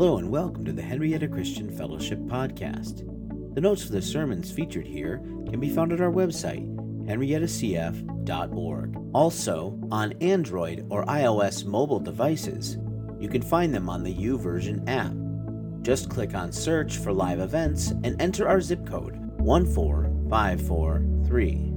Hello and welcome to the Henrietta Christian Fellowship Podcast. The notes for the sermons featured here can be found at our website, henriettacf.org. Also, on Android or iOS mobile devices, you can find them on the YouVersion app. Just click on Search for live events and enter our zip code 14543.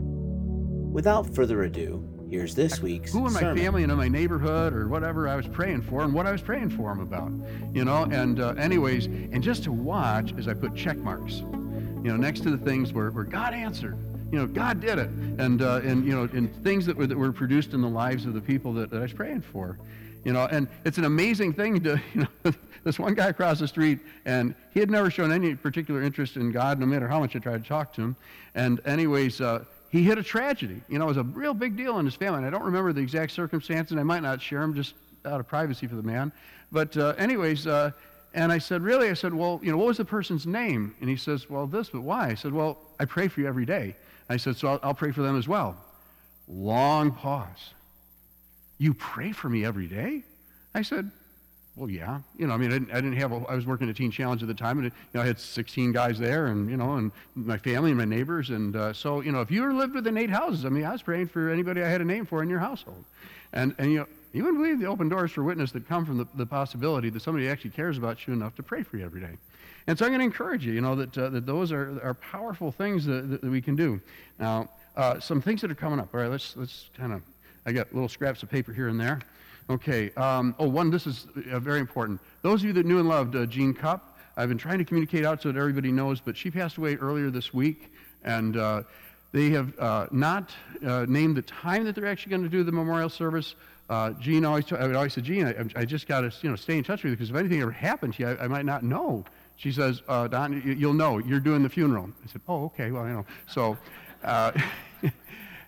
Without further ado, here's this week's who in my sermon. family and in my neighborhood or whatever I was praying for and what I was praying for them about, you know. And uh, anyways, and just to watch as I put check marks, you know, next to the things where, where God answered, you know, God did it, and uh, and you know, and things that were that were produced in the lives of the people that, that I was praying for, you know. And it's an amazing thing to, you know, this one guy across the street, and he had never shown any particular interest in God, no matter how much I tried to talk to him. And anyways. Uh, he hit a tragedy. You know, it was a real big deal in his family. And I don't remember the exact circumstances. and I might not share them just out of privacy for the man. But, uh, anyways, uh, and I said, Really? I said, Well, you know, what was the person's name? And he says, Well, this, but why? I said, Well, I pray for you every day. I said, So I'll, I'll pray for them as well. Long pause. You pray for me every day? I said, well, yeah. You know, I mean, I didn't, I didn't have, a, I was working at Teen Challenge at the time, and, you know, I had 16 guys there, and, you know, and my family and my neighbors. And uh, so, you know, if you lived within eight houses, I mean, I was praying for anybody I had a name for in your household. And, and you know, you wouldn't believe the open doors for witness that come from the, the possibility that somebody actually cares about you enough to pray for you every day. And so I'm going to encourage you, you know, that, uh, that those are, are powerful things that, that, that we can do. Now, uh, some things that are coming up. All right, let's, let's kind of, I got little scraps of paper here and there. Okay. Um, oh, one, this is uh, very important. Those of you that knew and loved uh, Jean Cupp, I've been trying to communicate out so that everybody knows, but she passed away earlier this week, and uh, they have uh, not uh, named the time that they're actually going to do the memorial service. Uh, Jean always, t- I would always say, Jean, I, I just got to, you know, stay in touch with you because if anything ever happened to you, I, I might not know. She says, Don, you'll know. You're doing the funeral. I said, oh, okay, well, you know. So.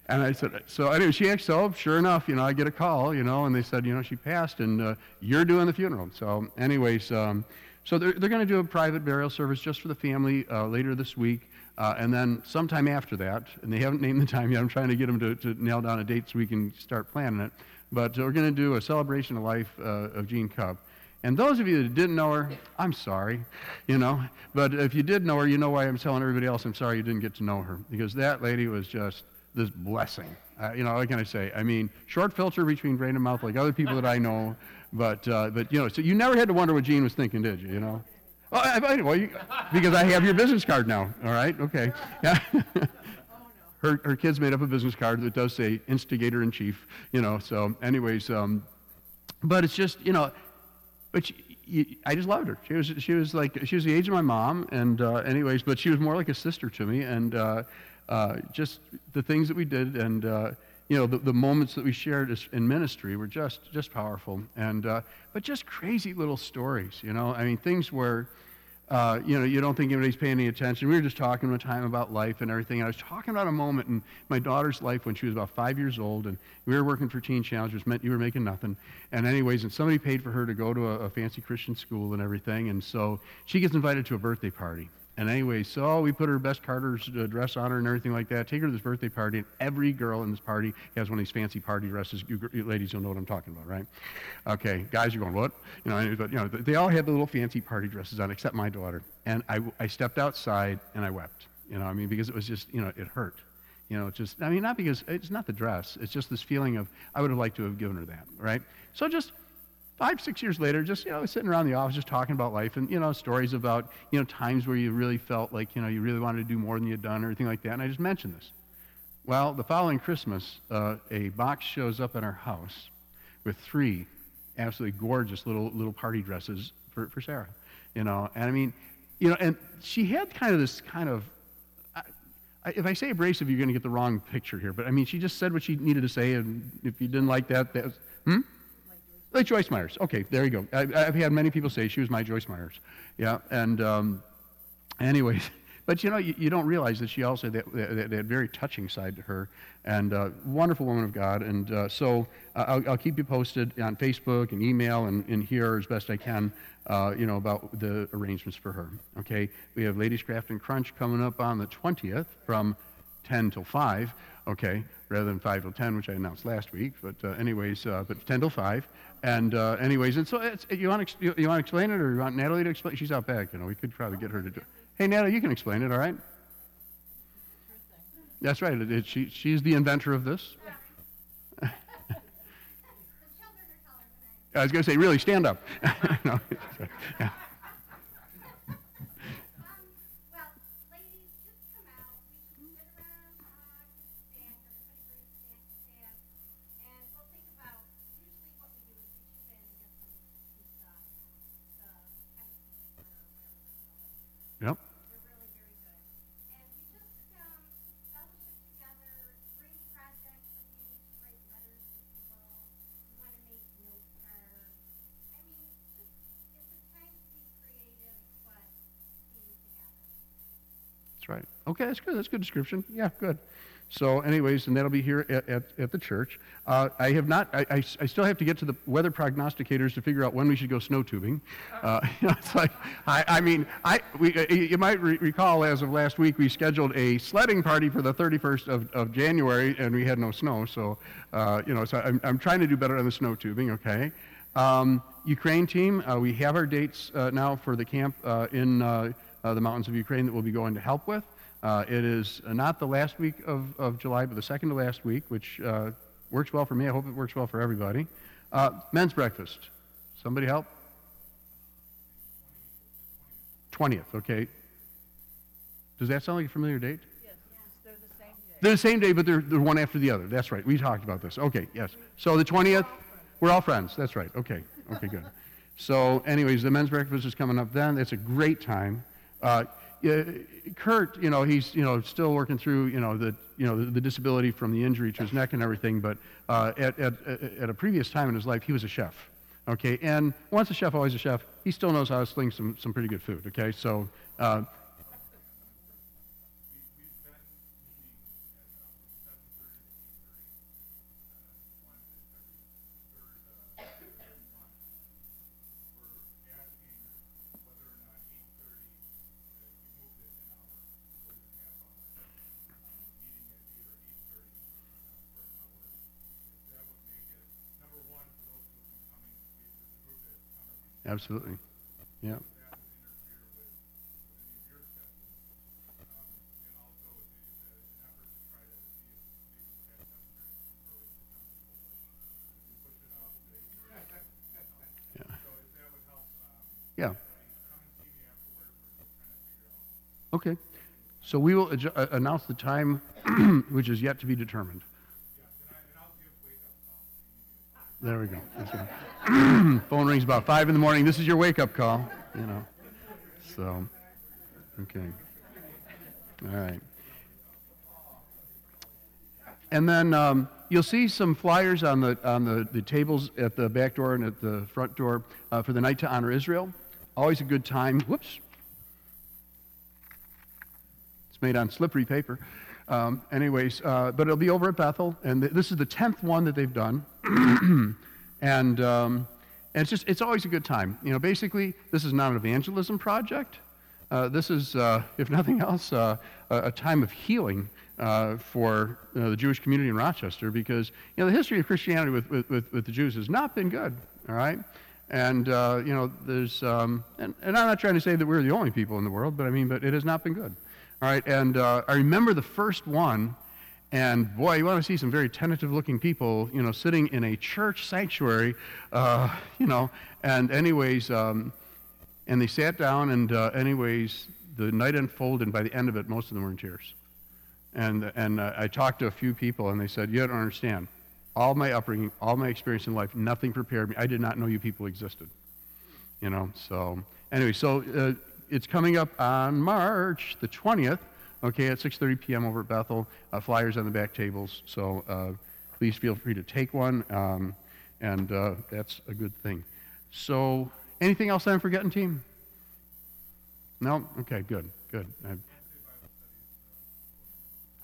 And I said, so anyway, she actually, so sure enough, you know, I get a call, you know, and they said, you know, she passed and uh, you're doing the funeral. So, anyways, um, so they're, they're going to do a private burial service just for the family uh, later this week. Uh, and then sometime after that, and they haven't named the time yet, I'm trying to get them to, to nail down a date so we can start planning it. But we're going to do a celebration of life uh, of Jean Cupp. And those of you that didn't know her, I'm sorry, you know. But if you did know her, you know why I'm telling everybody else I'm sorry you didn't get to know her. Because that lady was just this blessing. Uh, you know, what can I say? I mean, short filter between brain and mouth, like other people that I know. But, uh, but you know, so you never had to wonder what Jean was thinking, did you? You know. Well, I, you, because I have your business card now. All right. Okay. Yeah. her, her kids made up a business card that does say instigator in chief. You know. So, anyways, um, but it's just you know, but. I just loved her. She was, she was like, she was the age of my mom, and uh, anyways, but she was more like a sister to me, and uh, uh, just the things that we did and uh, you know the, the moments that we shared in ministry were just just powerful and uh, but just crazy little stories you know i mean things where uh, you know you don't think anybody's paying any attention. We were just talking one time about life and everything and i was talking about a moment in my daughter's life when she was about five years old and we were working for teen challenge which meant you were making nothing. And anyways and somebody paid for her to go to a, a fancy christian school and everything and so she gets invited to a birthday party and anyway, so we put her best Carter's uh, dress on her and everything like that. Take her to this birthday party, and every girl in this party has one of these fancy party dresses. You, you ladies, you'll know what I'm talking about, right? Okay, guys, you're going what? You know, but you know, they all had the little fancy party dresses on, except my daughter. And I, I stepped outside and I wept. You know, I mean, because it was just, you know, it hurt. You know, just, I mean, not because it's not the dress. It's just this feeling of I would have liked to have given her that, right? So just five, six years later, just, you know, sitting around the office just talking about life and, you know, stories about, you know, times where you really felt like, you know, you really wanted to do more than you'd done or anything like that. And I just mentioned this. Well, the following Christmas, uh, a box shows up in our house with three absolutely gorgeous little, little party dresses for, for Sarah, you know. And I mean, you know, and she had kind of this kind of, if I say abrasive, you're going to get the wrong picture here. But I mean, she just said what she needed to say. And if you didn't like that, that was, hmm? Like Joyce Myers. Okay, there you go. I, have had many people say she was my Joyce Myers. Yeah, and um, anyways, but you know, you, you, don't realize that she also had that, that, very touching side to her, and uh, wonderful woman of God. And uh, so uh, I'll, I'll, keep you posted on Facebook and email and, and here as best I can, uh, you know, about the arrangements for her. Okay, we have Ladies Craft and Crunch coming up on the 20th from 10 till 5, okay, rather than 5 till 10, which I announced last week. But uh, anyways, uh, but 10 till 5. And uh, anyways, and so it's, you want to you, you want to explain it, or you want Natalie to explain? She's out back. You know, we could probably get her to do. it. Hey, Natalie, you can explain it. All right. That's right. It, it, she, she's the inventor of this. I was going to say, really, stand up. no, yeah. That's right. Okay, that's good. That's good description. Yeah, good. So, anyways, and that'll be here at, at, at the church. Uh, I have not, I, I, I still have to get to the weather prognosticators to figure out when we should go snow tubing. Uh, you it's like, I, I mean, I, we, uh, you might re- recall as of last week, we scheduled a sledding party for the 31st of, of January, and we had no snow. So, uh, you know, so I'm, I'm trying to do better on the snow tubing, okay? Um, Ukraine team, uh, we have our dates uh, now for the camp in the mountains of Ukraine that we'll be going to help with. Uh, it is not the last week of, of July, but the second to last week, which uh, works well for me. I hope it works well for everybody. Uh, men's breakfast. Somebody help? 20th, okay. Does that sound like a familiar date? Yes, Yes. they're the same day. They're the same day, but they're, they're one after the other. That's right. We talked about this. Okay, yes. So the 20th, we're all friends. That's right. Okay, okay, good. So, anyways, the men's breakfast is coming up then. It's a great time. Uh, Kurt, you know, he's you know still working through you know the you know the, the disability from the injury to his neck and everything. But uh, at, at at a previous time in his life, he was a chef. Okay, and once a chef, always a chef. He still knows how to sling some some pretty good food. Okay, so. Uh, Absolutely. Yeah. Yeah. Okay. So we will adju- uh, announce the time, which is yet to be determined. There we go. Right. Phone rings about five in the morning. This is your wake-up call. You know. So, okay. All right. And then um, you'll see some flyers on the on the, the tables at the back door and at the front door uh, for the night to honor Israel. Always a good time. Whoops. It's made on slippery paper. Um, anyways, uh, but it'll be over at Bethel, and th- this is the tenth one that they've done, and um, and it's just it's always a good time. You know, basically, this is not an evangelism project. Uh, this is, uh, if nothing else, uh, a, a time of healing uh, for uh, the Jewish community in Rochester because you know the history of Christianity with, with, with, with the Jews has not been good. All right, and uh, you know there's um, and, and I'm not trying to say that we're the only people in the world, but I mean, but it has not been good. All right, and uh, I remember the first one, and boy, you want to see some very tentative-looking people, you know, sitting in a church sanctuary, uh, you know, and anyways, um, and they sat down, and uh, anyways, the night unfolded, and by the end of it, most of them were in tears. And, and uh, I talked to a few people, and they said, You don't understand. All my upbringing, all my experience in life, nothing prepared me. I did not know you people existed. You know, so anyway, so uh, it's coming up on March the 20th, okay, at 6.30 p.m. over at Bethel. Uh, flyers on the back tables, so uh, please feel free to take one, um, and uh, that's a good thing. So anything else I'm forgetting, team? No? Okay, good, good. I,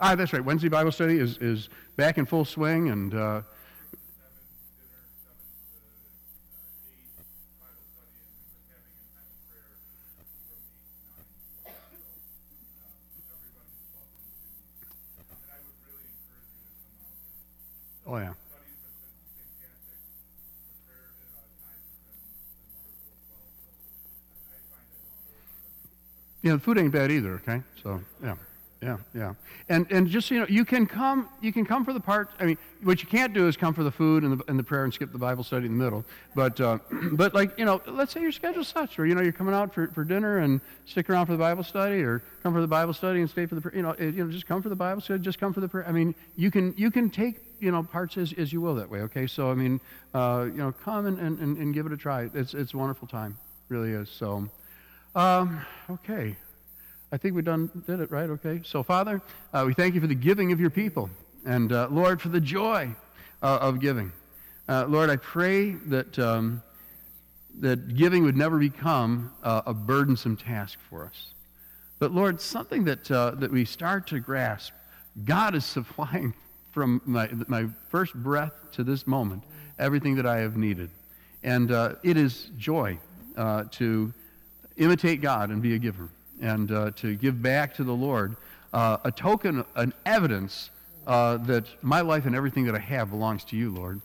Ah, that's right. Wednesday Bible study is, is back in full swing, and Oh, yeah. Yeah, the food ain't bad either, okay? So, yeah. Yeah, yeah. And and just so you know, you can come you can come for the part I mean, what you can't do is come for the food and the, and the prayer and skip the Bible study in the middle. But uh, but like, you know, let's say your schedule's such or you know, you're coming out for, for dinner and stick around for the Bible study or come for the Bible study and stay for the you know, you know, just come for the Bible study, just come for the prayer. I mean, you can you can take you know parts as, as you will that way okay so i mean uh, you know come and, and, and give it a try it's it's a wonderful time really is so um, okay I think we done did it right. Okay. So Father, uh, we thank you for the giving of your people, and uh, Lord for the joy uh, of giving. Uh, Lord, I pray that um, that giving would never become uh, a burdensome task for us, but Lord, something that that we start to grasp. God is supplying from my my first breath to this moment everything that I have needed, and it is joy to imitate God and be a giver and uh, to give back to the Lord uh, a token, an evidence uh, that my life and everything that I have belongs to you, Lord.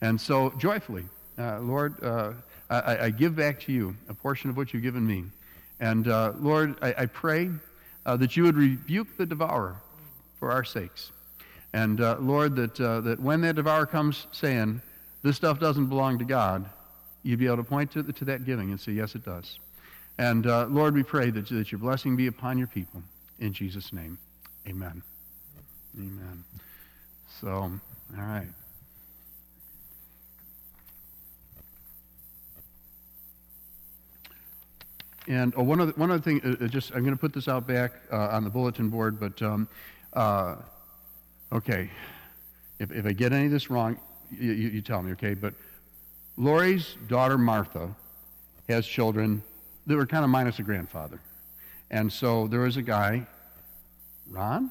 And so, joyfully, uh, Lord, uh, I, I, give back to you a portion of what you've given me. And uh, Lord, I, I pray that you would rebuke the devourer for our sakes. And Lord, that, that when that devourer comes saying, this stuff doesn't belong to God, you'd be able to point to, to that giving and say, yes, it does. And uh, Lord, we pray that, that your blessing be upon your people. In Jesus' name, amen. Amen. So, all right. And oh, one other one other thing, uh, uh just I'm going to put this out back uh, on the bulletin board, but um, uh, okay, if, if I get any of this wrong, you, you, you tell me, okay? But Lori's daughter Martha has children that were kind of minus a grandfather. And so there was a guy, Ron?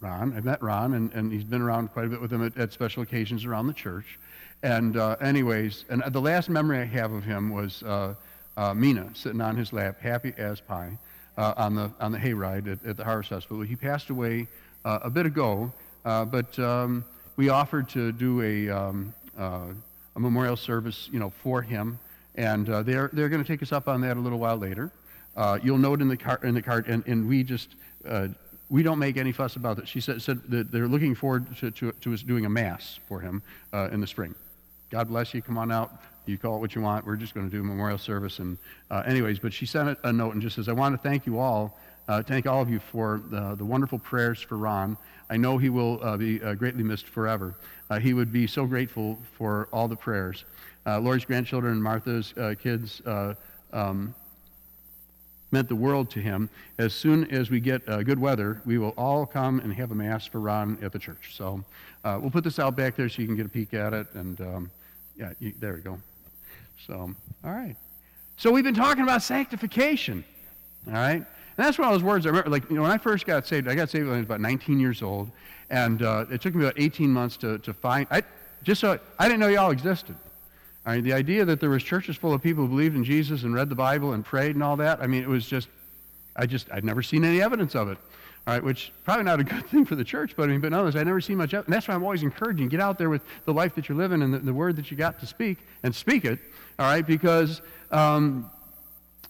Ron. I met Ron, and, and he's been around quite a bit with him at, at special occasions around the church. And, uh, anyways, and the last memory I have of him was uh, uh, Mina sitting on his lap, happy as pie, uh, on, the, on the hayride at, at the Harvest Festival. He passed away uh, a bit ago, uh, but um, we offered to do a, um, a memorial service you know, for him. And uh, they're, they're going to take us up on that a little while later. Uh, you'll note in the in the cart and, and we just, uh, we don't make any fuss about it. She said, said that they're looking forward to, to, to us doing a mass for him uh, in the spring. God bless you. Come on out. You call it what you want. We're just going to do a memorial service. And uh, anyways, but she sent a note and just says, I want to thank you all uh, thank all of you for the, the, wonderful prayers for Ron. I know he will uh, be uh, greatly missed forever. Uh, he would be so grateful for all the prayers. Uh, Lori's grandchildren and Martha's uh, kids um, meant the world to him. As soon as we get good weather, we will all come and have a mass for Ron at the church. So we'll put this out back there so you can get a peek at it. And um, yeah, you, there we go. So, all right. So we've been talking about sanctification. All right. And that's one of those words I remember, like, you know, when I first got saved, I got saved when I was about 19 years old. And uh, it took me about 18 months to, to find, I, just so, I didn't know y'all existed. I mean, the idea that there was churches full of people who believed in Jesus and read the Bible and prayed and all that, I mean, it was just, I just, I'd never seen any evidence of it. All right, which probably not a good thing for the church, but I mean, but others, I never see much. And that's why I'm always encouraging: get out there with the life that you're living and the, the word that you got to speak, and speak it. All right, because um,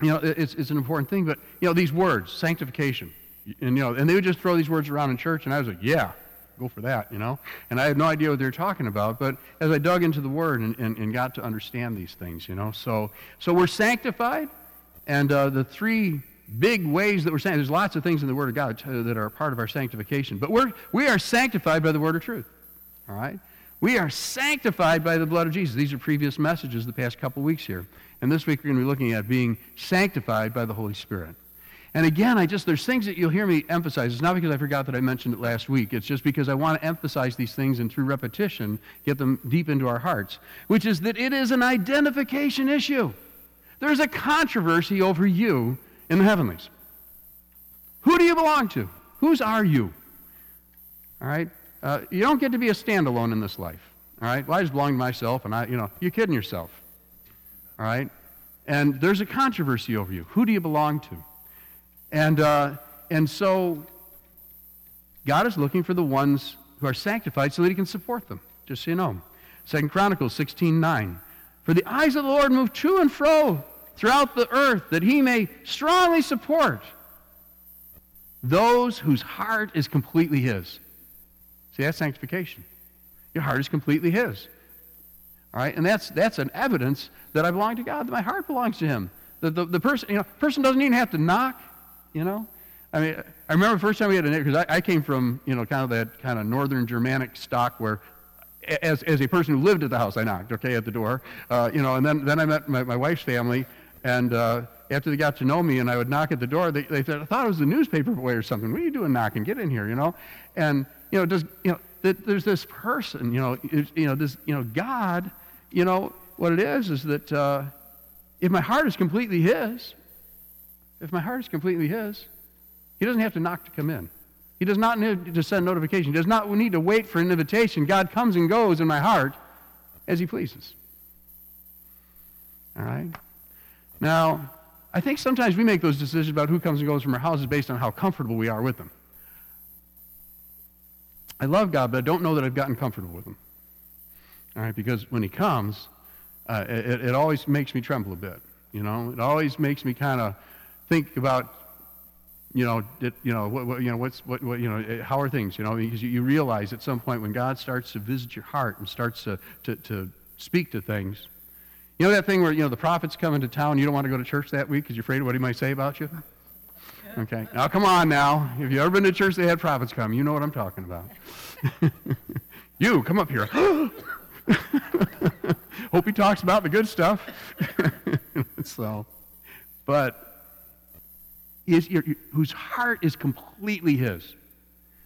you know, it's, it's an important thing, but, you know, these words, sanctification, and, you know, and they would just throw these words around in church, and I was like, yeah, go for that, you know? And I had no idea what they were talking about, but as I dug into the Word and, and, and got to understand these things, you know, so, so we're sanctified, and uh, the three big ways that we're sanctified, there's lots of things in the Word of God that are part of our sanctification, but we're, we are sanctified by the Word of truth, all right? We are sanctified by the blood of Jesus. These are previous messages the past couple weeks here. And this week we're going to be looking at being sanctified by the Holy Spirit. And again, I just, there's things that you'll hear me emphasize. It's not because I forgot that I mentioned it last week. It's just because I want to emphasize these things and through repetition, get them deep into our hearts, which is that it is an identification issue. There's a controversy over you in the heavenlies. Who do you belong to? Whose are you? All right? Uh, you don't get to be a standalone in this life. All right? Well, I just belong to myself, and I, you know, you're kidding yourself. All right? And there's a controversy over you. Who do you belong to? And, uh, and so God is looking for the ones who are sanctified so that he can support them. just so you know. Second Chronicles 16 9. For the eyes of the Lord move to and fro throughout the earth, that he may strongly support those whose heart is completely his. See, that's sanctification. Your heart is completely his. All right, and that's that's an evidence that I belong to God, that my heart belongs to him. The, the, the person, you know, person doesn't even have to knock, you know. I mean, I remember the first time we had a neighbor, because I, I came from, you know, kind of that kind of northern Germanic stock where as, as a person who lived at the house, I knocked, okay, at the door. Uh, you know, and then, then I met my, my wife's family, and uh, after they got to know me and I would knock at the door, they, they said, I thought it was the newspaper boy or something. What are you doing knocking? Get in here, you know? And, you know, just, you know, there's this person, you know, you know, this, you know, God, you know, what it is is that uh, if my heart is completely His, if my heart is completely His, He doesn't have to knock to come in. He does not need to send notification. He does not need to wait for an invitation. God comes and goes in my heart as He pleases. All right? Now, I think sometimes we make those decisions about who comes and goes from our houses based on how comfortable we are with them. I love God, but I don't know that I've gotten comfortable with Him. All right, because when He comes, uh, it, it always makes me tremble a bit. You know, it always makes me kind of think about, you know, did, you know, what, what, you know, what's, what, what, you know, eh, how are things? You know, because you, you realize at some point when God starts to visit your heart and starts to, to, to speak to things, you know that thing where, you know, the prophet's coming to town, you don't want to go to church that week because you're afraid of what he might say about you? Okay. Now, come on now. If you've ever been to church they had prophets come, you know what I'm talking about. you, come up here. Hope he talks about the good stuff. so, but is, whose heart is completely his.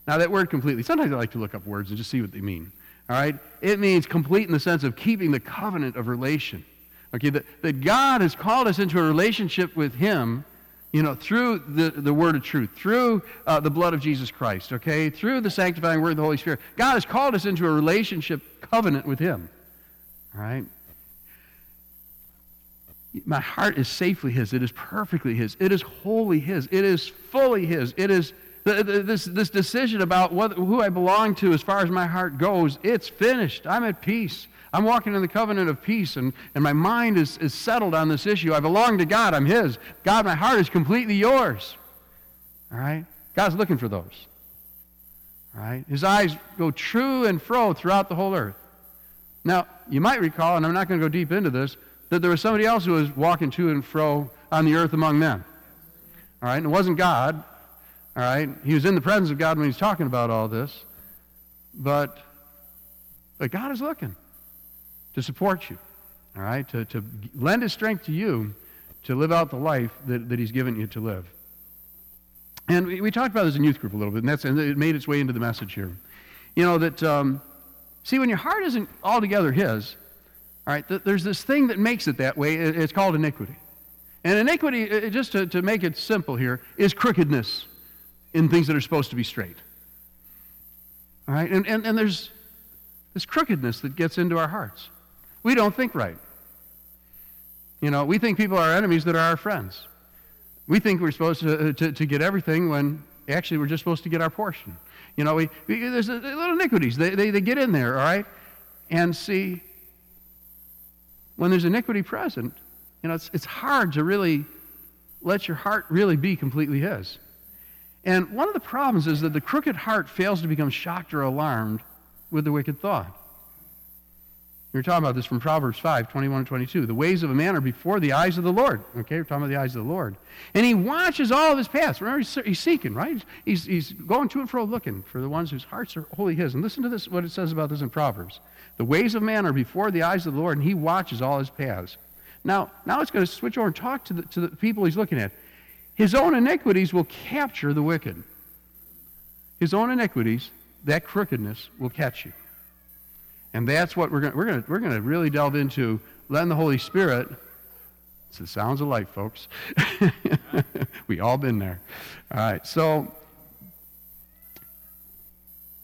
Now, that word completely, sometimes I like to look up words and just see what they mean. All right? It means complete in the sense of keeping the covenant of relation. Okay, that, that God has called us into a relationship with Him, you know, through the, the word of truth, through uh, the blood of Jesus Christ, okay, through the sanctifying word of the Holy Spirit. God has called us into a relationship covenant with Him. All right? My heart is safely His. It is perfectly His. It is wholly His. It is fully His. It is the, the, this, this decision about what, who I belong to as far as my heart goes, it's finished. I'm at peace. I'm walking in the covenant of peace, and, and my mind is, is settled on this issue. I belong to God. I'm His. God, my heart is completely yours. All right? God's looking for those. All right? His eyes go true and fro throughout the whole earth. Now, you might recall, and I'm not going to go deep into this, that there was somebody else who was walking to and fro on the earth among men. All right? And it wasn't God. All right? He was in the presence of God when he was talking about all this. But, but God is looking to support you, all right, to, to lend his strength to you to live out the life that, that he's given you to live. And we, we talked about this in youth group a little bit, and, that's, and it made its way into the message here. You know, that, um, see, when your heart isn't altogether his, all right, th- there's this thing that makes it that way. It's called iniquity. And iniquity, just to, to make it simple here, is crookedness in things that are supposed to be straight. All right? And, and, and there's this crookedness that gets into our hearts. We don't think right. You know, we think people are enemies that are our friends. We think we're supposed to, to, to get everything when actually we're just supposed to get our portion. You know, we, we there's little iniquities. They, they, they get in there, all right? And see, when there's iniquity present, you know, it's, it's hard to really let your heart really be completely His. And one of the problems is that the crooked heart fails to become shocked or alarmed with the wicked thought. We are talking about this from Proverbs 5, 21 and 22. The ways of a man are before the eyes of the Lord. Okay, we're talking about the eyes of the Lord. And he watches all of his paths. Remember, he's, he's seeking, right? He's, he's going to and fro looking for the ones whose hearts are wholly his. And listen to this, what it says about this in Proverbs. The ways of man are before the eyes of the Lord, and he watches all his paths. Now, now it's going to switch over and talk to the, to the people he's looking at. His own iniquities will capture the wicked. His own iniquities, that crookedness, will catch you. And that's what we're going we're going we're to really delve into letting the Holy Spirit. It's the sounds of life, folks. we all been there. All right. So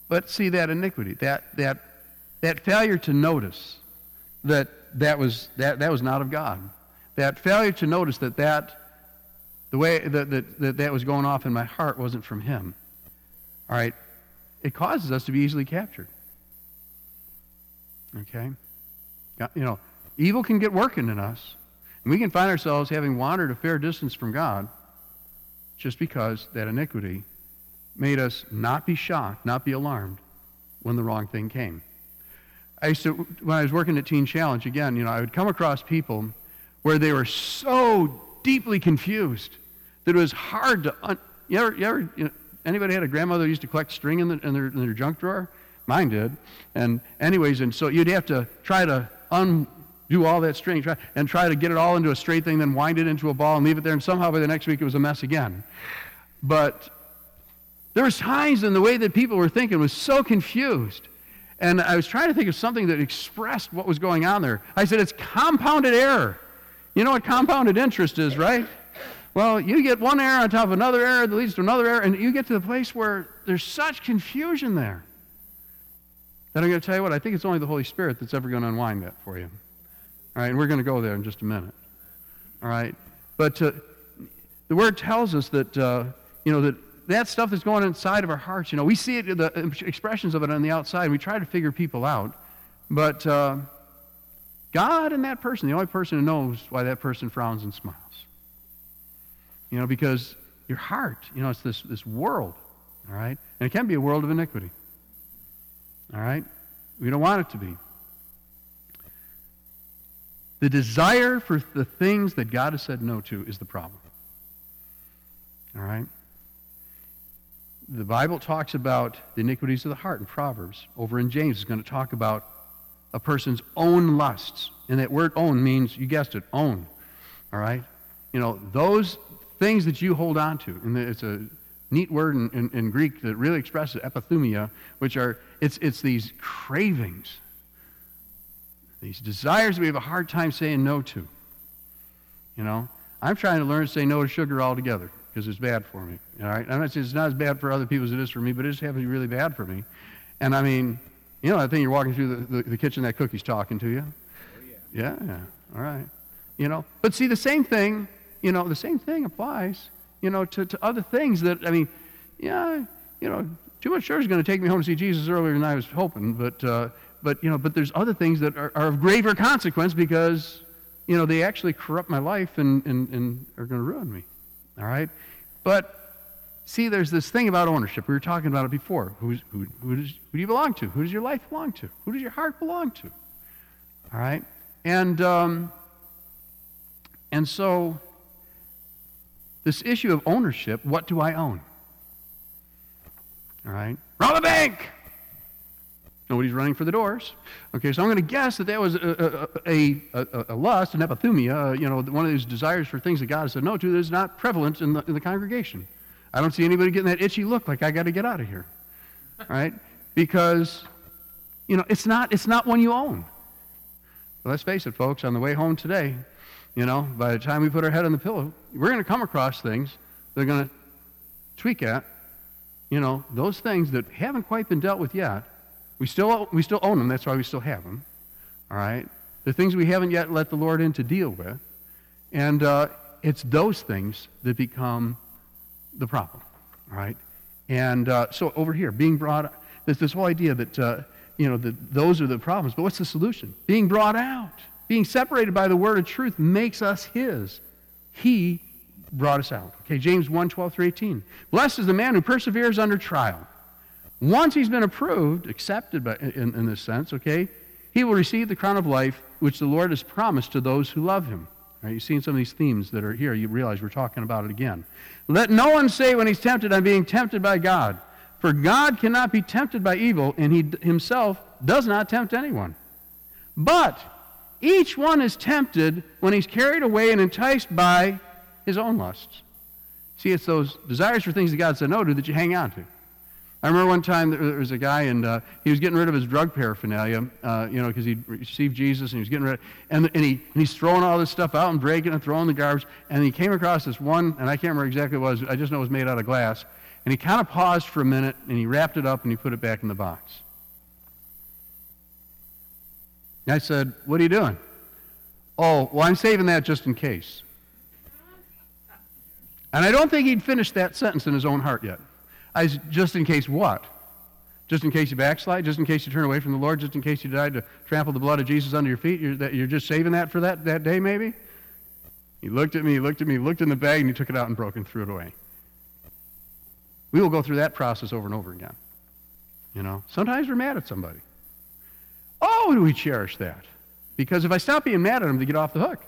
but see that iniquity, that that that failure to notice that that was that, that was not of God. That failure to notice that that the way that, that, that that was going off in my heart wasn't from him. All right. It causes us to be easily captured. Okay? You know, evil can get working in us, and we can find ourselves having wandered a fair distance from God just because that iniquity made us not be shocked, not be alarmed when the wrong thing came. I used to, when I was working at Teen Challenge, again, you know, I would come across people where they were so deeply confused that it was hard to. Un- you ever, you ever, you know, anybody had a grandmother who used to collect string in, the, in, their, in their junk drawer? Mine did. And, anyways, and so you'd have to try to undo all that string try, and try to get it all into a straight thing, then wind it into a ball and leave it there, and somehow by the next week it was a mess again. But there was times in the way that people were thinking was so confused. And I was trying to think of something that expressed what was going on there. I said, it's compounded error. You know what compounded interest is, right? Well, you get one error on top of another error that leads to another error, and you get to the place where there's such confusion there. That I'm going to tell you what, I think it's only the Holy Spirit that's ever going to unwind that for you. All right, and we're going to go there in just a minute. All right? But uh, the Word tells us that, uh, you know, that that stuff that's going inside of our hearts, you know, we see it, the expressions of it on the outside. We try to figure people out. But uh, God and that person, the only person who knows why that person frowns and smiles. You know, because your heart, you know, it's this, this world, all right? And it can be a world of iniquity. All right? We don't want it to be. The desire for the things that God has said no to is the problem. All right? The Bible talks about the iniquities of the heart in Proverbs. Over in James, it's going to talk about a person's own lusts. And that word own means, you guessed it, own. All right? You know, those things that you hold on to, and it's a neat word in, in, in Greek that really expresses epithumia, which are, it's, it's these cravings, these desires we have a hard time saying no to. You know, I'm trying to learn to say no to sugar altogether because it's bad for me. All right, I'm not saying it's not as bad for other people as it is for me, but it just happens to be really bad for me. And I mean, you know, I think you're walking through the, the, the kitchen, that cookie's talking to you. Oh, yeah. Yeah, all right. You know, but see, the same thing, you know, the same thing applies, you know, to, to other things that, I mean, yeah, you know, too much sugar is going to take me home to see Jesus earlier than I was hoping, but, uh, but you know, but there's other things that are, are of graver consequence because, you know, they actually corrupt my life and, and, and are going to ruin me. All right? But see, there's this thing about ownership. We were talking about it before. Who's, who, who, does, who do you belong to? Who does your life belong to? Who does your heart belong to? All right? And, um, and so, this issue of ownership what do I own? All right? Rob a bank! Nobody's running for the doors. Okay, so I'm going to guess that that was a, a, a, a lust, an epithumia, uh, you know, one of these desires for things that God said no to that is not prevalent in the, in the congregation. I don't see anybody getting that itchy look like I got to get out of here. All right? Because, you know, it's not, it's not one you own. Let's face it, folks, on the way home today, you know, by the time we put our head on the pillow, we're going to come across things they're going to tweak at, you know, those things that haven't quite been dealt with yet. We still, we still own them. That's why we still have them. All right? The things we haven't yet let the Lord in to deal with. And uh, it's those things that become the problem. All right? And uh, so over here, being brought, there's this whole idea that, uh, you know, that those are the problems. But what's the solution? Being brought out. Being separated by the word of truth makes us his. He brought us out. Okay, James 1, 12 through 18. Blessed is the man who perseveres under trial. Once he's been approved, accepted by, in, in this sense, okay, he will receive the crown of life which the Lord has promised to those who love him. Right, you've seen some of these themes that are here. You realize we're talking about it again. Let no one say when he's tempted, I'm being tempted by God. For God cannot be tempted by evil, and he himself does not tempt anyone. But each one is tempted when he's carried away and enticed by his own lusts. See, it's those desires for things that God said no to that you hang on to. I remember one time there was a guy and uh, he was getting rid of his drug paraphernalia, uh, you know, because he'd received Jesus and he was getting rid of and, and, he, and he's throwing all this stuff out and breaking and throwing the garbage. And he came across this one, and I can't remember exactly what it was, I just know it was made out of glass. And he kind of paused for a minute and he wrapped it up and he put it back in the box. I said, What are you doing? Oh, well, I'm saving that just in case. And I don't think he'd finished that sentence in his own heart yet. I was, just in case what? Just in case you backslide, just in case you turn away from the Lord, just in case you decide to trample the blood of Jesus under your feet, you're, that, you're just saving that for that, that day, maybe? He looked at me, he looked at me, looked in the bag, and he took it out and broke and threw it away. We will go through that process over and over again. You know, sometimes we're mad at somebody. Oh, do we cherish that? Because if I stop being mad at them, they get off the hook.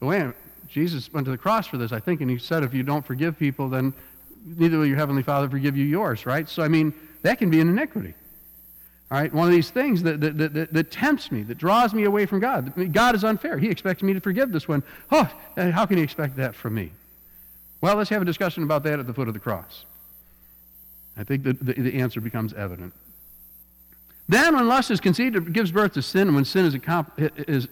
But wait, Jesus went to the cross for this, I think, and he said, if you don't forgive people, then neither will your heavenly Father forgive you yours, right? So, I mean, that can be an iniquity. All right, one of these things that, that, that, that, tempts me, that draws me away from God. God is unfair. He expects me to forgive this one. Oh, how can he expect that from me? Well, let's have a discussion about that at the foot of the cross. I think that the, the answer becomes evident. Then, when lust is conceived, it gives birth to sin, and when sin is, is,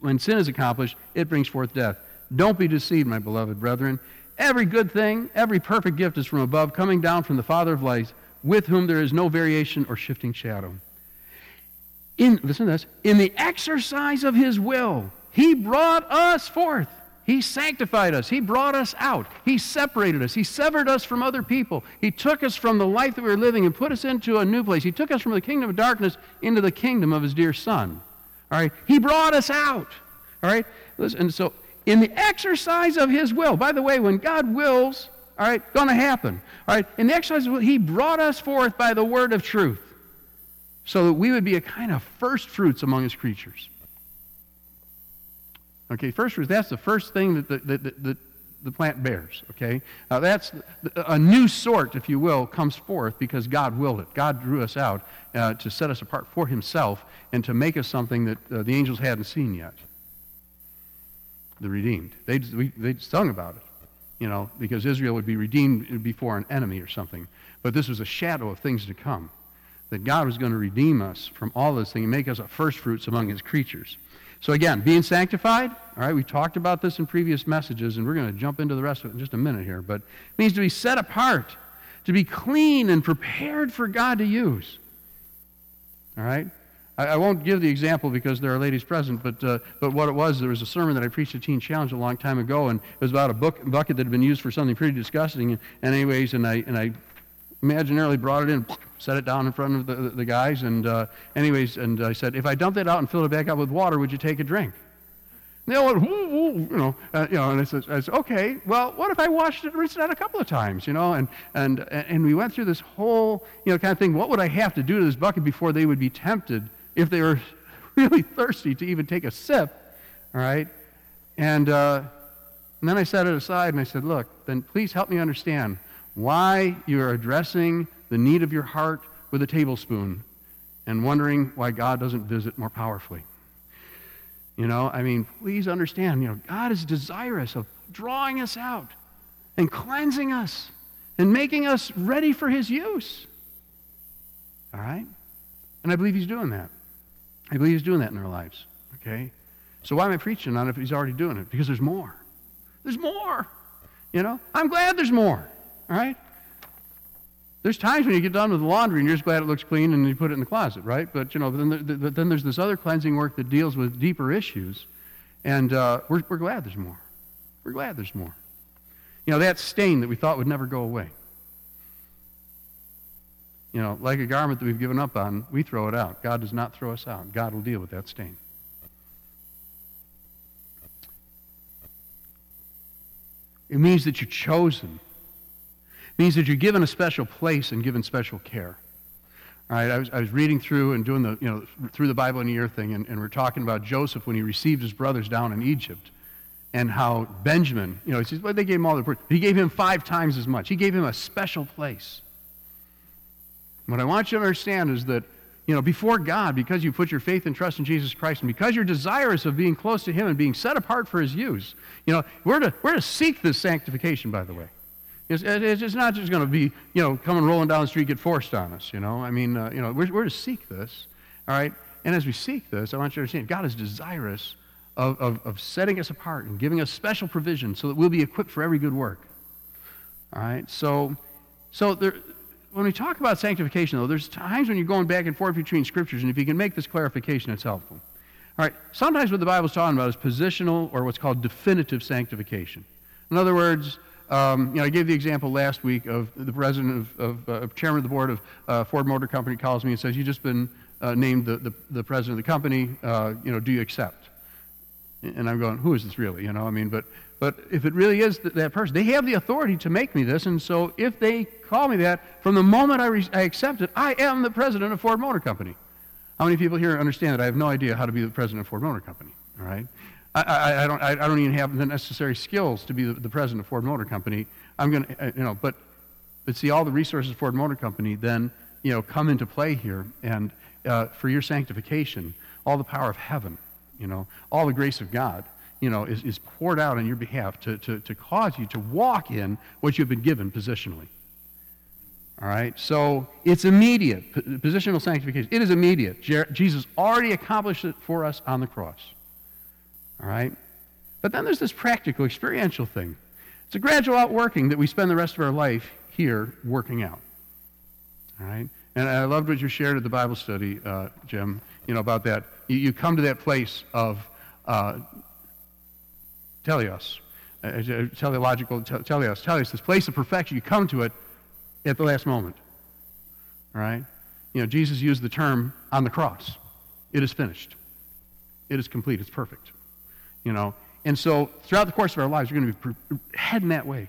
when sin is accomplished, it brings forth death. Don't be deceived, my beloved brethren. Every good thing, every perfect gift is from above, coming down from the Father of lights, with whom there is no variation or shifting shadow. In, listen to this, in the exercise of his will, he brought us forth he sanctified us. He brought us out. He separated us. He severed us from other people. He took us from the life that we were living and put us into a new place. He took us from the kingdom of darkness into the kingdom of His dear Son. All right? He brought us out. All right? Listen, so, in the exercise of His will, by the way, when God wills, all right, going to happen. All right? In the exercise of will, He brought us forth by the word of truth so that we would be a kind of first fruits among His creatures. Okay, first fruits, that's the first thing that the, that, that, the plant bears. Okay? Now that's a new sort, if you will, comes forth because God willed it. God drew us out uh, to set us apart for himself and to make us something that uh, the angels hadn't seen yet. The redeemed. They, they sung about it, you know, because Israel would be redeemed before an enemy or something. But this was a shadow of things to come. That God was going to redeem us from all this thing and make us a first fruits among his creatures. So again, being sanctified, all right, we talked about this in previous messages, and we're going to jump into the rest of it in just a minute here, but it means to be set apart, to be clean and prepared for God to use. All right? I, I won't give the example because there are ladies present, but, uh, but what it was, there was a sermon that I preached at Teen Challenge a long time ago, and it was about a book, bucket that had been used for something pretty disgusting. And, anyways, and I, and I imaginarily brought it in, set it down in front of the, the, guys, and uh, anyways, and I said, if I dumped that out and filled it back up with water, would you take a drink? And they all went, woo, woo, you know, uh, you know, and I said, I said, okay, well, what if I washed it and rinsed it out a couple of times, you know, and, and, and we went through this whole, you know, kind of thing, what would I have to do to this bucket before they would be tempted if they were really thirsty to even take a sip, all right? And, uh, and then I set it aside and I said, look, then please help me understand why you're addressing the need of your heart with a tablespoon and wondering why God doesn't visit more powerfully. You know, I mean, please understand, you know, God is desirous of drawing us out and cleansing us and making us ready for his use. All right? And I believe he's doing that. I believe he's doing that in our lives. Okay? So why am I preaching on it if he's already doing it? Because there's more. There's more. You know? I'm glad there's more. All right? There's times when you get done with the laundry and you're just glad it looks clean and you put it in the closet, right? But, you know, then, the, then there's this other cleansing work that deals with deeper issues. And uh, we're, we're glad there's more. We're glad there's more. You know, that stain that we thought would never go away. You know, like a garment that we've given up on, we throw it out. God does not throw us out. God will deal with that stain. It means that you're chosen means that you're given a special place and given special care. All right, I was, I was reading through and doing the, you know, through the Bible in a year thing, and, and we're talking about Joseph when he received his brothers down in Egypt and how Benjamin, you know, he says, well, they gave him all the, he gave him five times as much. He gave him a special place. What I want you to understand is that, you know, before God, because you put your faith and trust in Jesus Christ, and because you're desirous of being close to Him and being set apart for His use, you know, we're to, we're to seek this sanctification, by the way. It's, it's not just going to be, you know, coming rolling down the street, get forced on us, you know. I mean, uh, you know, we're, we're to seek this, all right? And as we seek this, I want you to understand, God is desirous of, of, of setting us apart and giving us special provision so that we'll be equipped for every good work. All right? So, so there, when we talk about sanctification, though, there's times when you're going back and forth between scriptures, and if you can make this clarification, it's helpful. All right, sometimes what the Bible's talking about is positional or what's called definitive sanctification. In other words, um, you know, I gave the example last week of the president of, of uh, chairman of the board of uh, Ford Motor Company calls me and says, "You've just been uh, named the, the, the president of the company. Uh, you know, do you accept?" And I'm going, "Who is this really?" You know, I mean, but but if it really is th- that person, they have the authority to make me this, and so if they call me that, from the moment I, re- I accept it, I am the president of Ford Motor Company. How many people here understand that I have no idea how to be the president of Ford Motor Company? All right. I, I, I, don't, I, I, don't even have the necessary skills to be the, the president of Ford Motor Company. I'm going to, you know, but, but see, all the resources Ford Motor Company then, you know, come into play here. And uh, for your sanctification, all the power of heaven, you know, all the grace of God, you know, is, is poured out on your behalf to, to, to cause you to walk in what you've been given positionally. All right? So it's immediate. Positional sanctification. It is immediate. Jesus already accomplished it for us on the cross. All right? But then there's this practical, experiential thing. It's a gradual outworking that we spend the rest of our life here working out. All right? And I loved what you shared at the Bible study, uh, Jim, you know, about that. You, you, come to that place of uh, teleos, uh, teleological, te- teleos, teleos, this place of perfection. You come to it at the last moment. All right? You know, Jesus used the term on the cross. It is finished. It is complete. It's perfect you know. And so throughout the course of our lives, we're going to be heading that way.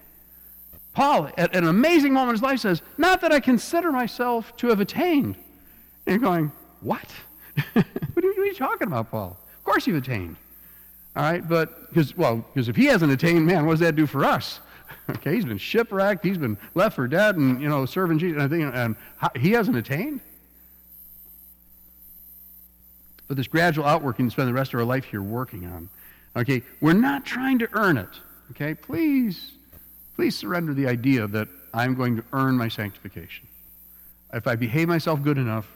Paul, at, an amazing moment in his life, says, Not that I consider myself to have attained. And you're going, What? what, are you, talking about, Paul? Of course you've attained. All right, but, because, well, because if he hasn't attained, man, what does that do for us? okay, he's been shipwrecked, he's been left for dead, and, you know, serving Jesus, and, I think, and he hasn't attained. But this gradual outworking to spend the rest of our life here working on. Okay, we're not trying to earn it. Okay, please, please surrender the idea that I'm going to earn my sanctification. If I behave myself good enough,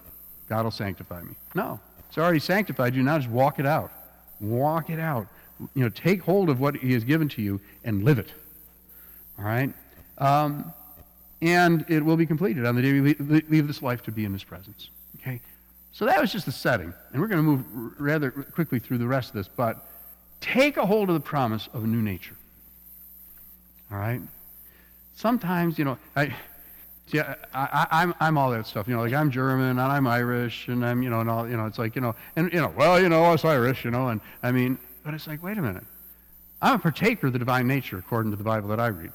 God will sanctify me. No, it's already sanctified you. Now just walk it out. Walk it out. You know, take hold of what He has given to you and live it. All right? Um, and it will be completed on the day we leave this life to be in His presence. Okay? So that was just the setting. And we're going to move rather quickly through the rest of this, but Take a hold of the promise of a new nature. All right? Sometimes, you know, I, I, I, I'm, I'm all that stuff. You know, like I'm German and I'm Irish and I'm, you know, and all, you know, it's like, you know, and, you know, well, you know, us Irish, you know, and I mean, but it's like, wait a minute. I'm a partaker of the divine nature according to the Bible that I read.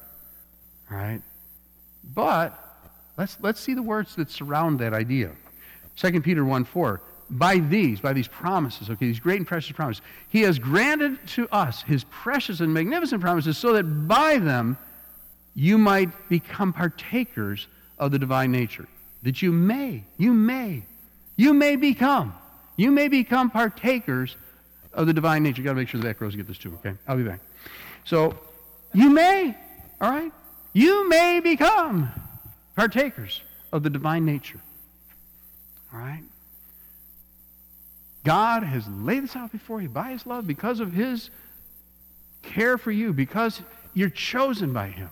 All right? But let's, let's see the words that surround that idea. 2 Peter 1 4 by these, by these promises, okay, these great and precious promises, he has granted to us his precious and magnificent promises so that by them you might become partakers of the divine nature. That you may, you may, you may become, you may become partakers of the divine nature. Got to make sure back rows get this too, okay? I'll be back. So, you may, all right? You may become partakers of the divine nature. All right? God has laid this out before you by his love because of his care for you, because you're chosen by him.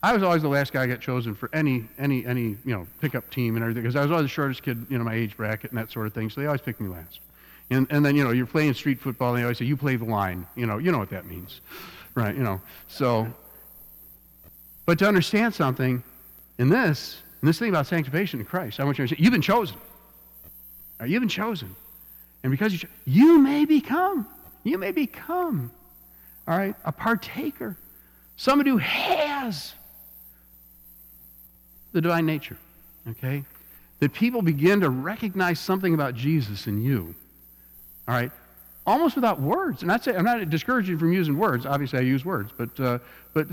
I was always the last guy I got chosen for any, any, any, you know, pickup team and everything, because I was always the shortest kid, you know, my age bracket and that sort of thing, so they always picked me last. And, and then, you know, you're playing street football, and they always say, you play the line. You know, you know what that means. Right, you know. So, but to understand something in this, in this thing about sanctification in Christ, I want you to understand, you've been chosen. Are you been chosen? And because you, you may become, you may become, all right, a partaker, somebody who has the divine nature, okay? That people begin to recognize something about Jesus in you, all right? Almost without words. And I'm not discouraging from using words. Obviously, I use words. But, uh, but,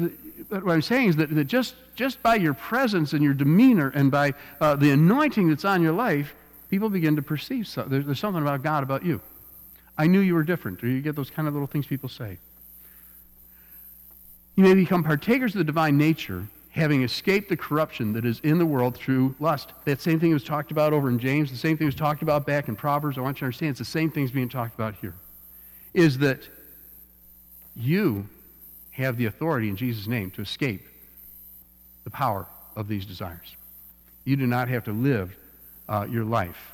but what I'm saying is that, that just, just by your presence and your demeanor and by uh, the anointing that's on your life, people begin to perceive so, there's, there's something about God about you. I knew you were different. Or you get those kind of little things people say. You may become partakers of the divine nature, having escaped the corruption that is in the world through lust. That same thing was talked about over in James. The same thing was talked about back in Proverbs. I want you to understand it's the same things being talked about here. Is that you have the authority in Jesus' name to escape the power of these desires. You do not have to live uh, your life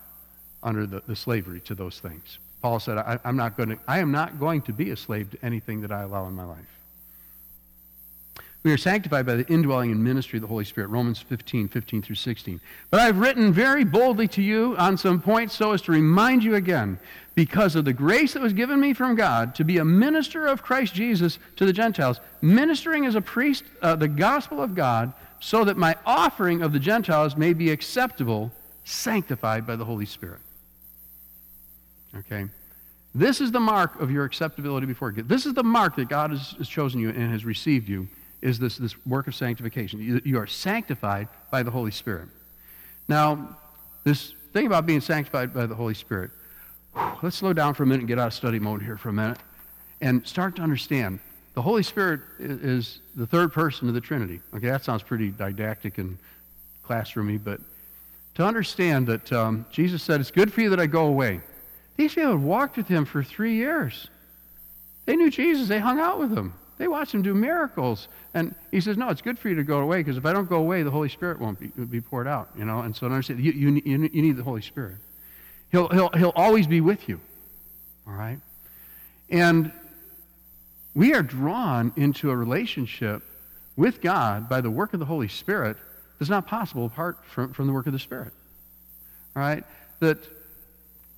under the, the slavery to those things. Paul said, I, am not going to, I am not going to be a slave to anything that I allow in my life. We are sanctified by the indwelling and ministry of the Holy Spirit, Romans 15, 15 through 16. But I've written very boldly to you on some points so as to remind you again, because of the grace that was given me from God to be a minister of Christ Jesus to the Gentiles, ministering as a priest uh, the gospel of God, so that my offering of the Gentiles may be acceptable, sanctified by the Holy Spirit. Okay? This is the mark of your acceptability before God. This is the mark that God has, has chosen you and has received you, is this, this work of sanctification. You, you are sanctified by the Holy Spirit. Now, this thing about being sanctified by the Holy Spirit, whew, let's slow down for a minute and get out of study mode here for a minute and start to understand. The Holy Spirit is, is the third person of the Trinity. Okay, that sounds pretty didactic and classroomy, but to understand that um, Jesus said, It's good for you that I go away. These people had walked with him for three years. They knew Jesus, they hung out with him, they watched him do miracles. And he says, No, it's good for you to go away because if I don't go away, the Holy Spirit won't be, be poured out. You know, and so understand, you, you, you, you need the Holy Spirit. He'll, he'll, he'll always be with you. All right? And we are drawn into a relationship with God by the work of the Holy Spirit that's not possible apart from, from the work of the Spirit. All right? That,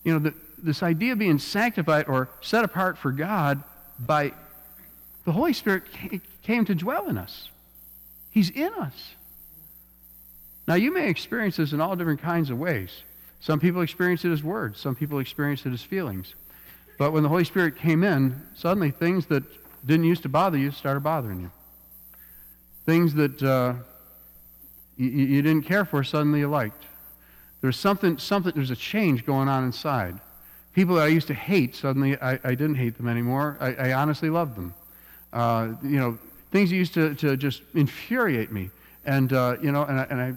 you know, that this idea of being sanctified or set apart for God by the Holy Spirit came to dwell in us. He's in us. Now, you may experience this in all different kinds of ways. Some people experience it as words, some people experience it as feelings. But when the Holy Spirit came in, suddenly things that didn't used to bother you started bothering you. Things that uh, you, you didn't care for, suddenly you liked. There's something, something, there's a change going on inside. People that I used to hate, suddenly I, I didn't hate them anymore. I, I honestly loved them. Uh, you know, things used to, to just infuriate me. And, uh, you know, and I, and I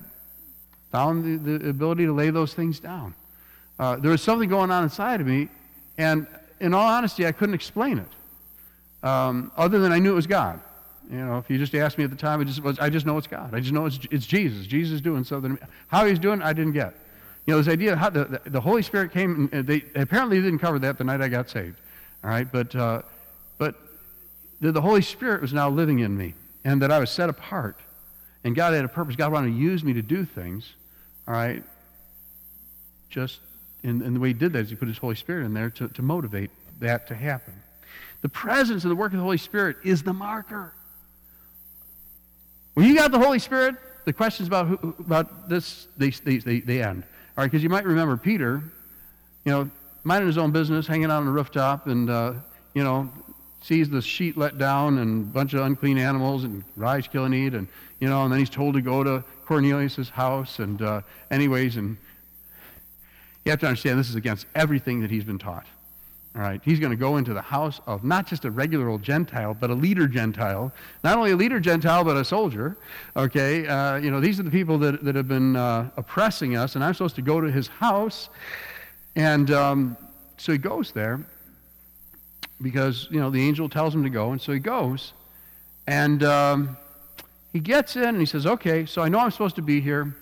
found the, the, ability to lay those things down. Uh, there was something going on inside of me, and in all honesty, I couldn't explain it, um, other than I knew it was God. You know, if you just asked me at the time, it just I just know it's God. I just know it's, it's Jesus. Jesus doing something. How he's doing, I didn't get. You know, this idea how the, the, the Holy Spirit came, and they apparently didn't cover that the night I got saved. All right, but, uh, but the, the Holy Spirit was now living in me, and that I was set apart. And God had a purpose. God wanted to use me to do things, all right? Just, in, in the way He did that is He put His Holy Spirit in there to, to motivate that to happen. The presence of the work of the Holy Spirit is the marker. When you got the Holy Spirit, the questions about, who, about this, they, they, they, they end. All right, because you might remember Peter, you know, minding his own business, hanging out on the rooftop, and, uh, you know, sees the sheet let down and a bunch of unclean animals and rise, kill, and eat, and, you know, and then he's told to go to Cornelius' house, and uh, anyways, and you have to understand this is against everything that he's been taught. All right, he's going to go into the house of not just a regular old Gentile, but a leader Gentile. Not only a leader Gentile, but a soldier. Okay, uh, you know, these are the people that, that have been uh, oppressing us, and I'm supposed to go to his house. And um, so he goes there because, you know, the angel tells him to go, and so he goes. And um, he gets in and he says, okay, so I know I'm supposed to be here.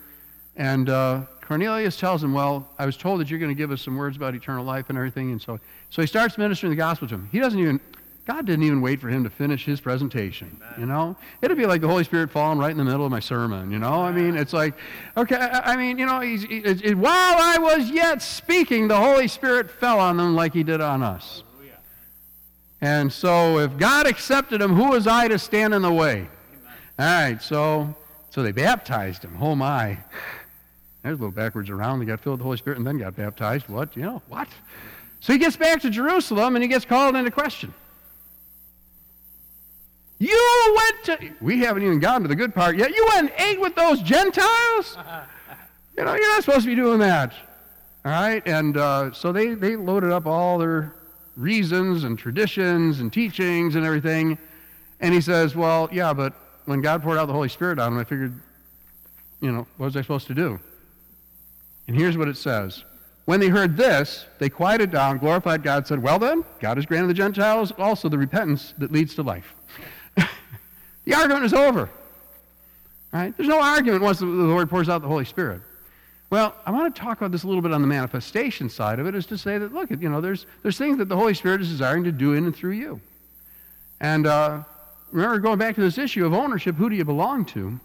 And uh, Cornelius tells him, Well, I was told that you're going to give us some words about eternal life and everything. And so, so he starts ministering the gospel to him. He doesn't even, God didn't even wait for him to finish his presentation. Amen. You know? It'd be like the Holy Spirit falling right in the middle of my sermon. You know? I mean, it's like, okay, I, mean, you know, he's, he, while I was yet speaking, the Holy Spirit fell on them like he did on us. And so if God accepted him, who was I to stand in the way? Amen. All right, so, so they baptized him. Oh, my. There's a little backwards around. They got filled with the Holy Spirit and then got baptized. What? You know, what? So he gets back to Jerusalem and he gets called into question. You went to, we haven't even gotten to the good part yet. You went and ate with those Gentiles? You know, you're not supposed to be doing that. All right? And uh, so they, they loaded up all their reasons and traditions and teachings and everything. And he says, Well, yeah, but when God poured out the Holy Spirit on them, I figured, you know, what was I supposed to do? And here's what it says. When they heard this, they quieted down, glorified God, said, Well then, God has granted the Gentiles also the repentance that leads to life. the argument is over. Right? There's no argument once the Lord pours out the Holy Spirit. Well, I want to talk about this a little bit on the manifestation side of it, is to say that, look, you know, there's, there's things that the Holy Spirit is desiring to do in and through you. And uh, remember going back to this issue of ownership, who do you belong to?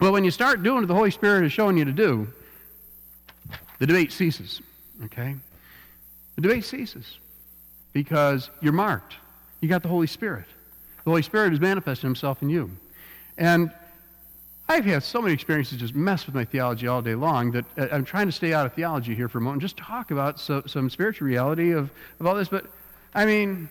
Well, when you start doing what the Holy Spirit is showing you to do, the debate ceases. Okay? The debate ceases because you're marked. You got the Holy Spirit. The Holy Spirit has manifested himself in you. And I've had so many experiences just mess with my theology all day long that I'm trying to stay out of theology here for a moment, just talk about so, some spiritual reality of, of all this. But, I mean,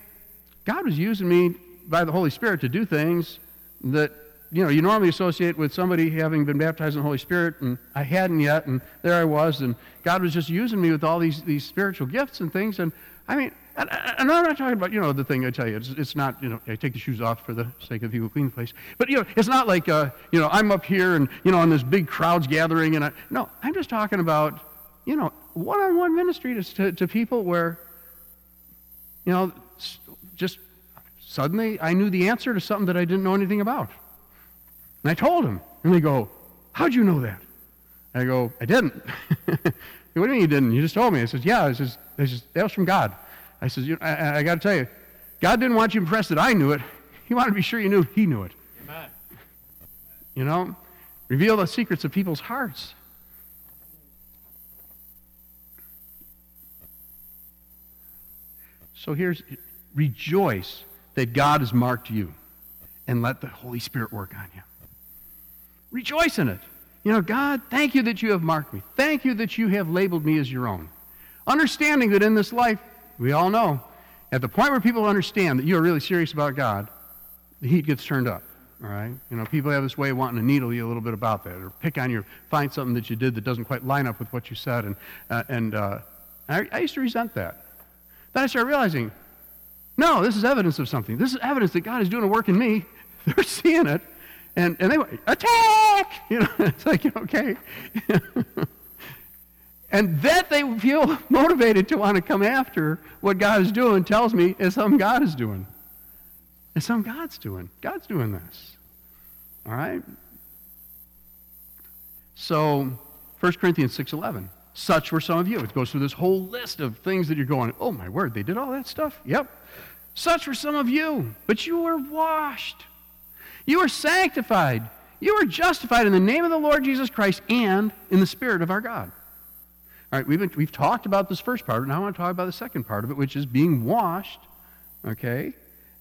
God was using me by the Holy Spirit to do things that, you know, you normally associate with somebody having been baptized in the Holy Spirit, and I hadn't yet, and there I was, and God was just using me with all these, these spiritual gifts and things. And, I mean, and, and I'm not talking about, you know, the thing I tell you, it's, it's not, you know, I take the shoes off for the sake of people clean the place. But, you know, it's not like, uh, you know, I'm up here and, you know, on this big crowds gathering. And I, no, I'm just talking about, you know, one on one ministry to, to, to people where, you know, just suddenly I knew the answer to something that I didn't know anything about. And I told them. And they go, How'd you know that? I go, I didn't. what do you mean you didn't? You just told me. I says, Yeah, I says, I says, that was from God. I says, you know, I, I got to tell you, God didn't want you impressed that I knew it. He wanted to be sure you knew He knew it. Amen. You know, reveal the secrets of people's hearts. So here's rejoice that God has marked you and let the Holy Spirit work on you. Rejoice in it. You know, God, thank you that you have marked me. Thank you that you have labeled me as your own. Understanding that in this life, we all know, at the point where people understand that you are really serious about God, the heat gets turned up. All right? You know, people have this way of wanting to needle you a little bit about that or pick on you, find something that you did that doesn't quite line up with what you said. And, uh, and uh, I, I used to resent that. Then I started realizing, no, this is evidence of something. This is evidence that God is doing a work in me. They're seeing it. And, and they went, attack! You know, it's like, okay. and that they feel motivated to want to come after what God is doing tells me it's something God is doing. It's something God's doing. God's doing this. All right? So, 1 Corinthians 6.11. Such were some of you. It goes through this whole list of things that you're going, oh my word, they did all that stuff? Yep. Such were some of you, but you were washed. You are sanctified. You are justified in the name of the Lord Jesus Christ and in the Spirit of our God. All right, we've, been, we've talked about this first part, and now I want to talk about the second part of it, which is being washed, okay,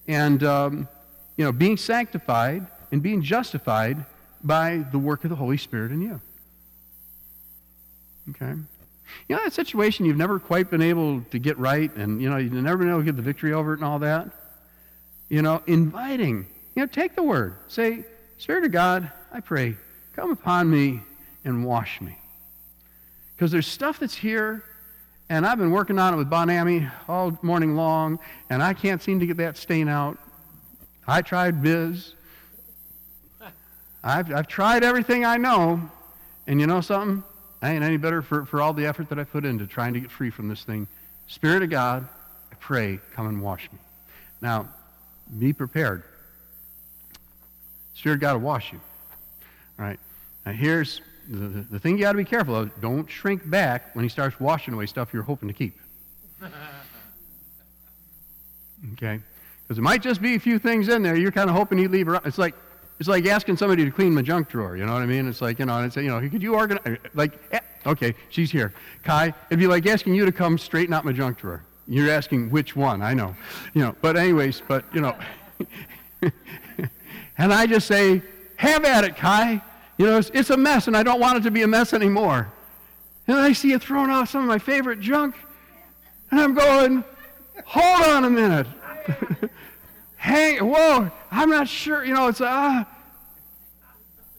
and, um, you know, being sanctified and being justified by the work of the Holy Spirit in you. Okay? You know that situation you've never quite been able to get right, and, you know, you've never been able to get the victory over it and all that? You know, inviting you know, take the word. Say, Spirit of God, I pray, come upon me and wash me. Because there's stuff that's here, and I've been working on it with Bon Ami all morning long, and I can't seem to get that stain out. I tried Biz. I've, I've tried everything I know, and you know something? I ain't any better for, for all the effort that I put into trying to get free from this thing. Spirit of God, I pray, come and wash me. Now, be prepared. Spirit got to wash you. All right. Now here's the, the, thing you got to be careful of. Don't shrink back when he starts washing away stuff you're hoping to keep. Okay? Because it might just be a few things in there you're kind of hoping he'd leave around. It's like it's like asking somebody to clean my junk drawer. You know what I mean? It's like you know, and say, you know, could you organize? Like, eh, okay, she's here. Kai, it'd be like asking you to come straighten out my junk drawer. You're asking which one? I know, you know. But anyways, but you know. And I just say, have at it, Kai. You know, it's, it's, a mess, and I don't want it to be a mess anymore. And I see you throwing off some of my favorite junk, and I'm going, hold on a minute. hey, whoa, I'm not sure. You know, it's, ah.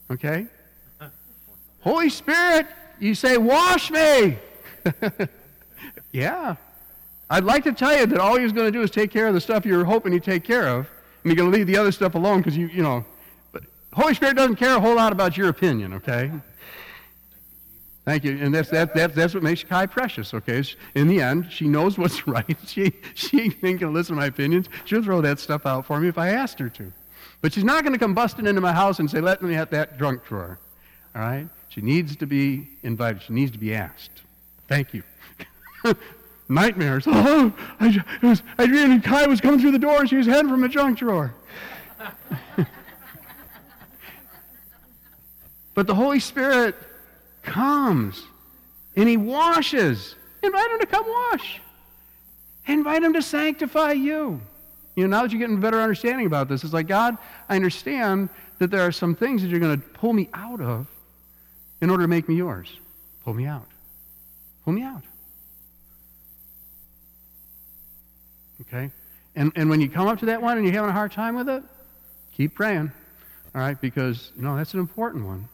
Uh, okay? Holy Spirit, you say, wash me. yeah. I'd like to tell you that all he's going to do is take care of the stuff you're hoping he'd take care of and you're going to leave the other stuff alone because you, you know. But Holy Spirit doesn't care a whole lot about your opinion, okay? Thank you. And that's, that, that, that's what makes Kai precious, okay? In the end, she knows what's right. She, she ain't going to listen to my opinions. She'll throw that stuff out for me if I asked her to. But she's not going to come busting into my house and say, let me have that drunk drawer. All right? She needs to be invited. She needs to be asked. Thank you. nightmares. Oh, I, it was, Adrienne Kai was coming through the door. and She was heading from a junk drawer. but the Holy Spirit comes and he washes. Invite him to come wash. Invite him to sanctify you. You know, now that you're getting a better understanding about this, it's like, God, I understand that there are some things that you're going to pull me out of in order to make me yours. Pull me out. Pull me out. Okay? And, and when you come up to that one and you're having a hard time with it, keep praying. All right? Because, you know, that's an important one.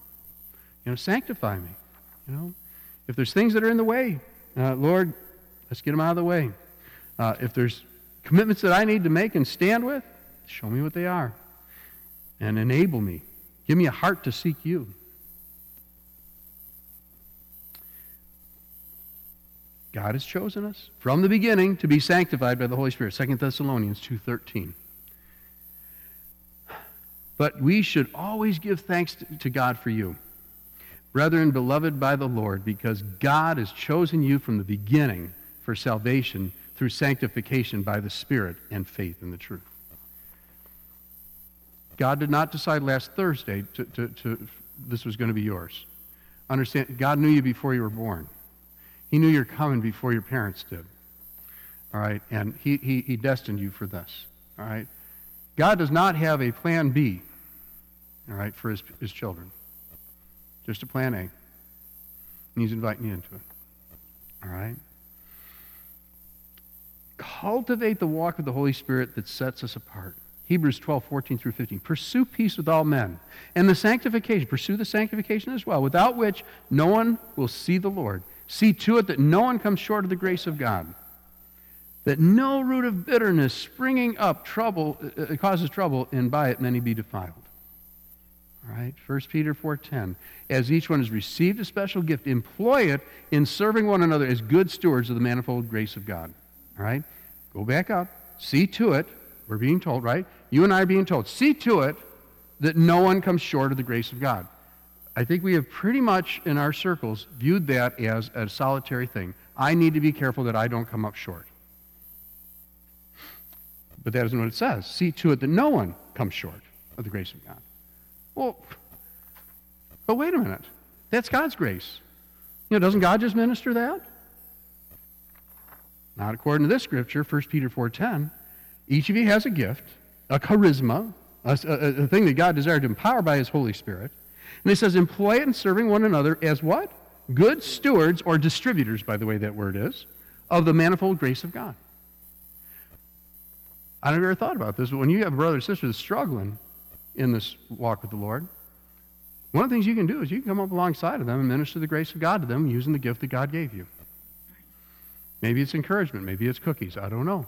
You know, sanctify me. You know, if there's things that are in the way, uh, Lord, let's get them out of the way. Uh, if there's commitments that I need to make and stand with, show me what they are. And enable me. Give me a heart to seek you. God has chosen us from the beginning to be sanctified by the Holy Spirit. 2 Thessalonians 2.13. But we should always give thanks to God for you, brethren beloved by the Lord, because God has chosen you from the beginning for salvation through sanctification by the Spirit and faith in the truth. God did not decide last Thursday to, to, to this was going to be yours. Understand, God knew you before you were born. He knew you're coming before your parents did. All right? And he, he, he destined you for this. All right? God does not have a plan B, all right, for his, his children. Just a plan A. And he's inviting you into it. All right? Cultivate the walk of the Holy Spirit that sets us apart. Hebrews 12, 14 through 15. Pursue peace with all men. And the sanctification, pursue the sanctification as well, without which no one will see the Lord. See to it that no one comes short of the grace of God. That no root of bitterness springing up trouble uh, causes trouble, and by it many be defiled. All right, 1 Peter 4:10. As each one has received a special gift, employ it in serving one another as good stewards of the manifold grace of God. All right? Go back up. See to it. We're being told, right? You and I are being told. See to it that no one comes short of the grace of God. I think we have pretty much in our circles viewed that as a solitary thing. I need to be careful that I don't come up short. But that isn't what it says. See to it that no one comes short of the grace of God. Well, but wait a minute. That's God's grace. You know, doesn't God just minister that? Not according to this scripture, 1 Peter 4.10. Each of you has a gift, a charisma, a, a, a thing that God desired to empower by his Holy Spirit. And it says, employ it in serving one another as what? Good stewards, or distributors, by the way that word is, of the manifold grace of God. I never thought about this, but when you have a brother or sister that's struggling in this walk with the Lord, one of the things you can do is you can come up alongside of them and minister the grace of God to them using the gift that God gave you. Maybe it's encouragement. Maybe it's cookies. I don't know.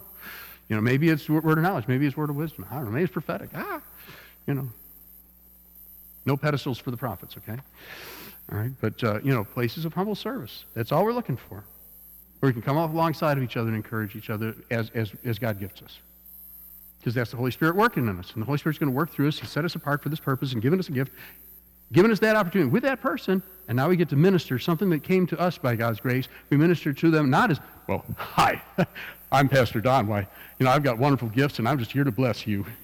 You know, maybe it's word of knowledge. Maybe it's word of wisdom. I don't know. Maybe it's prophetic. Ah, you know. No pedestals for the prophets, okay? All right, but, uh, you know, places of humble service. That's all we're looking for. Where we can come up alongside of each other and encourage each other as, as, as God gifts us. Because that's the Holy Spirit working in us. And the Holy Spirit's going to work through us. He set us apart for this purpose and given us a gift, given us that opportunity with that person, and now we get to minister something that came to us by God's grace. We minister to them not as, well, hi, I'm Pastor Don. Why, you know, I've got wonderful gifts and I'm just here to bless you.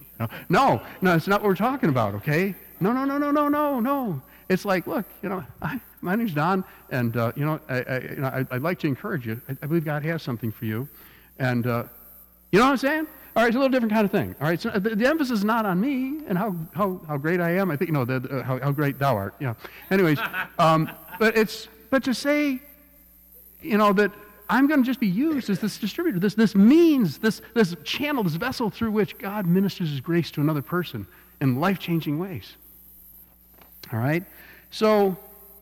No, no, it's not what we're talking about, okay? No, no, no, no, no, no, no. It's like, look, you know, I, my name's Don, and uh, you know, I, I, you know, I, would like to encourage you. I, I, believe God has something for you, and uh, you know what I'm saying? All right, it's a little different kind of thing. All right, so the, the emphasis is not on me and how, how, how great I am. I think you know the, the, how, how great thou art. Yeah. Anyways, um, but it's but to say, you know, that I'm going to just be used as this distributor, this this means, this this channel, this vessel through which God ministers His grace to another person in life changing ways. All right? So,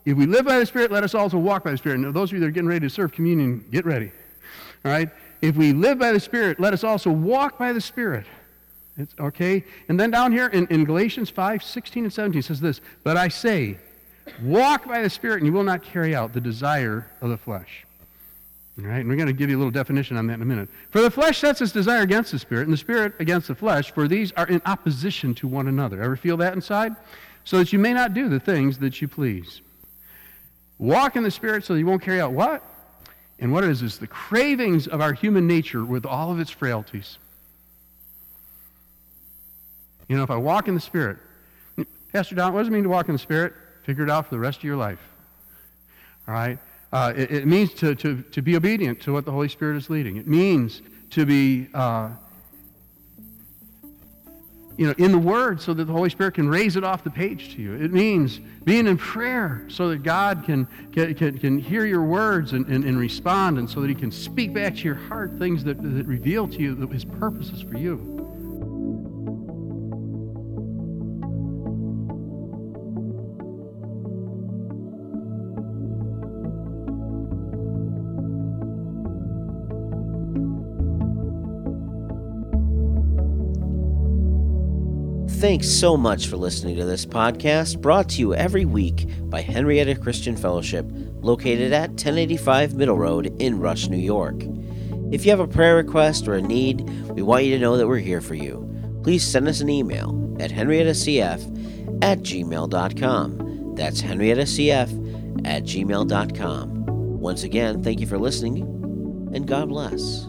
if we live by the Spirit, let us also walk by the Spirit. Now, those of you that are getting ready to serve communion, get ready. All right? If we live by the Spirit, let us also walk by the Spirit. It's, okay? And then down here in, in Galatians 5 16 and 17 says this But I say, walk by the Spirit, and you will not carry out the desire of the flesh. All right? And we're going to give you a little definition on that in a minute. For the flesh sets its desire against the Spirit, and the Spirit against the flesh, for these are in opposition to one another. Ever feel that inside? So that you may not do the things that you please. Walk in the Spirit so that you won't carry out what? And what is, is the cravings of our human nature with all of its frailties. You know, if I walk in the Spirit, Pastor Don, what does it mean to walk in the Spirit? Figure it out for the rest of your life. All right? Uh, it, it, means to, to, to be obedient to what the Holy Spirit is leading. It means to be, uh, you know, in the Word so that the Holy Spirit can raise it off the page to you. It means being in prayer so that God can, can, can, hear your words and, and, and respond and so that He can speak back to your heart things that, that reveal to you His purposes for you. Thanks so much for listening to this podcast, brought to you every week by Henrietta Christian Fellowship, located at 1085 Middle Road in Rush, New York. If you have a prayer request or a need, we want you to know that we're here for you. Please send us an email at henriettacf at gmail.com. That's henriettacf at gmail.com. Once again, thank you for listening, and God bless.